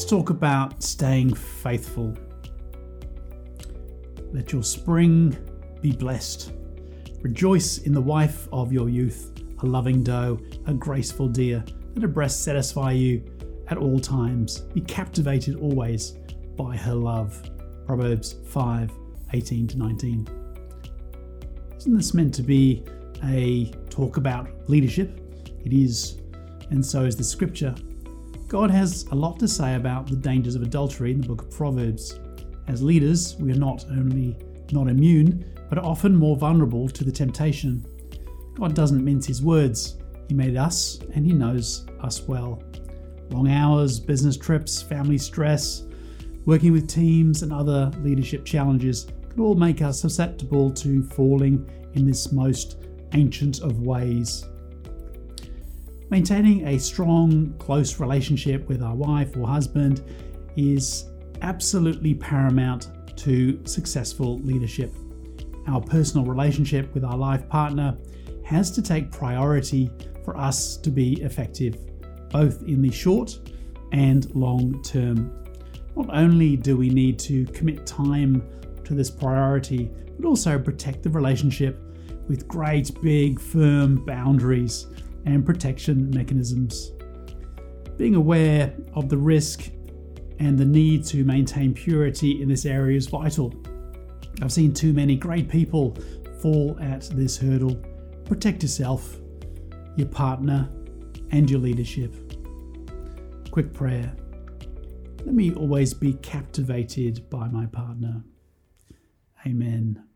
Let's talk about staying faithful. Let your spring be blessed. Rejoice in the wife of your youth, a loving doe, a graceful deer. Let her breast satisfy you at all times. Be captivated always by her love. Proverbs 5 18 to 19. Isn't this meant to be a talk about leadership? It is, and so is the scripture. God has a lot to say about the dangers of adultery in the book of Proverbs. As leaders, we are not only not immune, but are often more vulnerable to the temptation. God doesn't mince his words. He made us and he knows us well. Long hours, business trips, family stress, working with teams, and other leadership challenges can all make us susceptible to falling in this most ancient of ways. Maintaining a strong, close relationship with our wife or husband is absolutely paramount to successful leadership. Our personal relationship with our life partner has to take priority for us to be effective, both in the short and long term. Not only do we need to commit time to this priority, but also protect the relationship with great, big, firm boundaries and protection mechanisms. Being aware of the risk and the need to maintain purity in this area is vital. I've seen too many great people fall at this hurdle. Protect yourself, your partner, and your leadership. Quick prayer. Let me always be captivated by my partner. Amen.